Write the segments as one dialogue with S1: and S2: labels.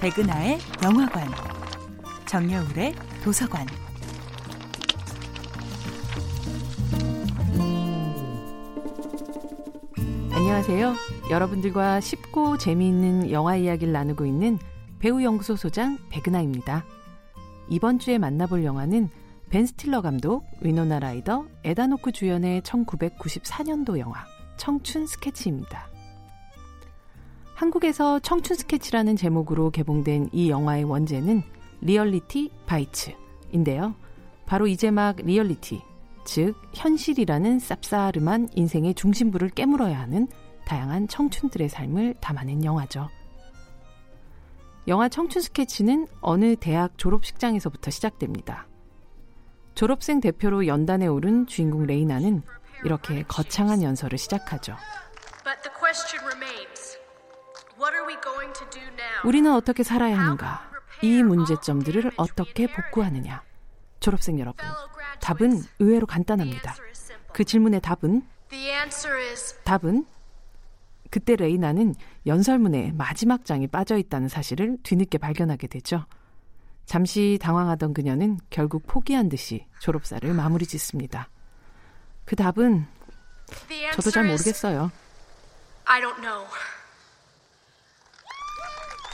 S1: 백은하의 영화관, 정여울의 도서관.
S2: 안녕하세요. 여러분들과 쉽고 재미있는 영화 이야기를 나누고 있는 배우 연구소 소장 백은하입니다. 이번 주에 만나볼 영화는 벤 스틸러 감독, 위노나 라이더, 에단 호크 주연의 1994년도 영화 청춘 스케치입니다. 한국에서 청춘 스케치라는 제목으로 개봉된 이 영화의 원제는 Reality Bites인데요. 바로 이제 막 리얼리티, 즉 현실이라는 쌉싸름한 인생의 중심부를 깨물어야 하는 다양한 청춘들의 삶을 담아낸 영화죠. 영화 청춘 스케치는 어느 대학 졸업식장에서부터 시작됩니다. 졸업생 대표로 연단에 오른 주인공 레이나는 이렇게 거창한 연설을 시작하죠. 우리는 어떻게 살아야 하는가? 이 문제점들을 어떻게 복구하느냐? 졸업생 여러분, 답은 의외로 간단합니다. 그 질문의 답은 답은 그때 레이나는 연설문의 마지막 장이 빠져 있다는 사실을 뒤늦게 발견하게 되죠. 잠시 당황하던 그녀는 결국 포기한 듯이 졸업사를 마무리 짓습니다. 그 답은 저도 잘 모르겠어요.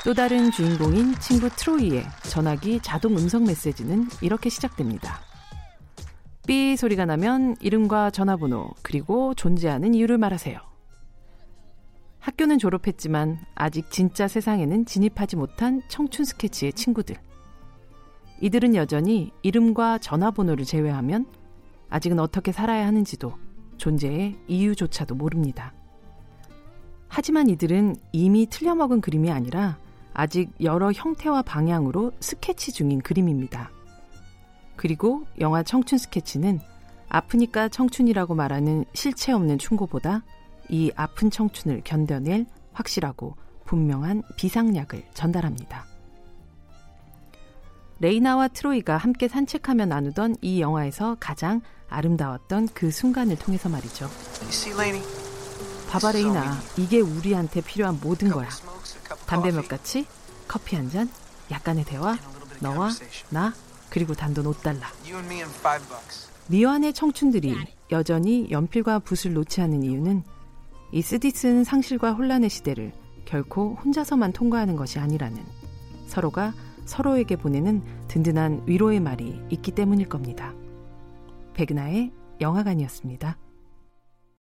S2: 또 다른 주인공인 친구 트로이의 전화기 자동 음성 메시지는 이렇게 시작됩니다. 삐 소리가 나면 이름과 전화번호 그리고 존재하는 이유를 말하세요. 학교는 졸업했지만 아직 진짜 세상에는 진입하지 못한 청춘 스케치의 친구들. 이들은 여전히 이름과 전화번호를 제외하면 아직은 어떻게 살아야 하는지도 존재의 이유조차도 모릅니다. 하지만 이들은 이미 틀려먹은 그림이 아니라 아직 여러 형태와 방향으로 스케치 중인 그림입니다. 그리고 영화 청춘 스케치는 아프니까 청춘이라고 말하는 실체 없는 충고보다 이 아픈 청춘을 견뎌낼 확실하고 분명한 비상약을 전달합니다. 레이나와 트로이가 함께 산책하며 나누던 이 영화에서 가장 아름다웠던 그 순간을 통해서 말이죠. 봐봐 레이나, 이게 우리한테 필요한 모든 거야. 담배 몇 가치, 커피 한 잔, 약간의 대화, 너와 나, 그리고 단돈 5달러. 미완의 청춘들이 여전히 연필과 붓을 놓지 않는 이유는 이 쓰디 쓴 상실과 혼란의 시대를 결코 혼자서만 통과하는 것이 아니라는 서로가 서로에게 보내는 든든한 위로의 말이 있기 때문일 겁니다. 백은하의 영화관이었습니다.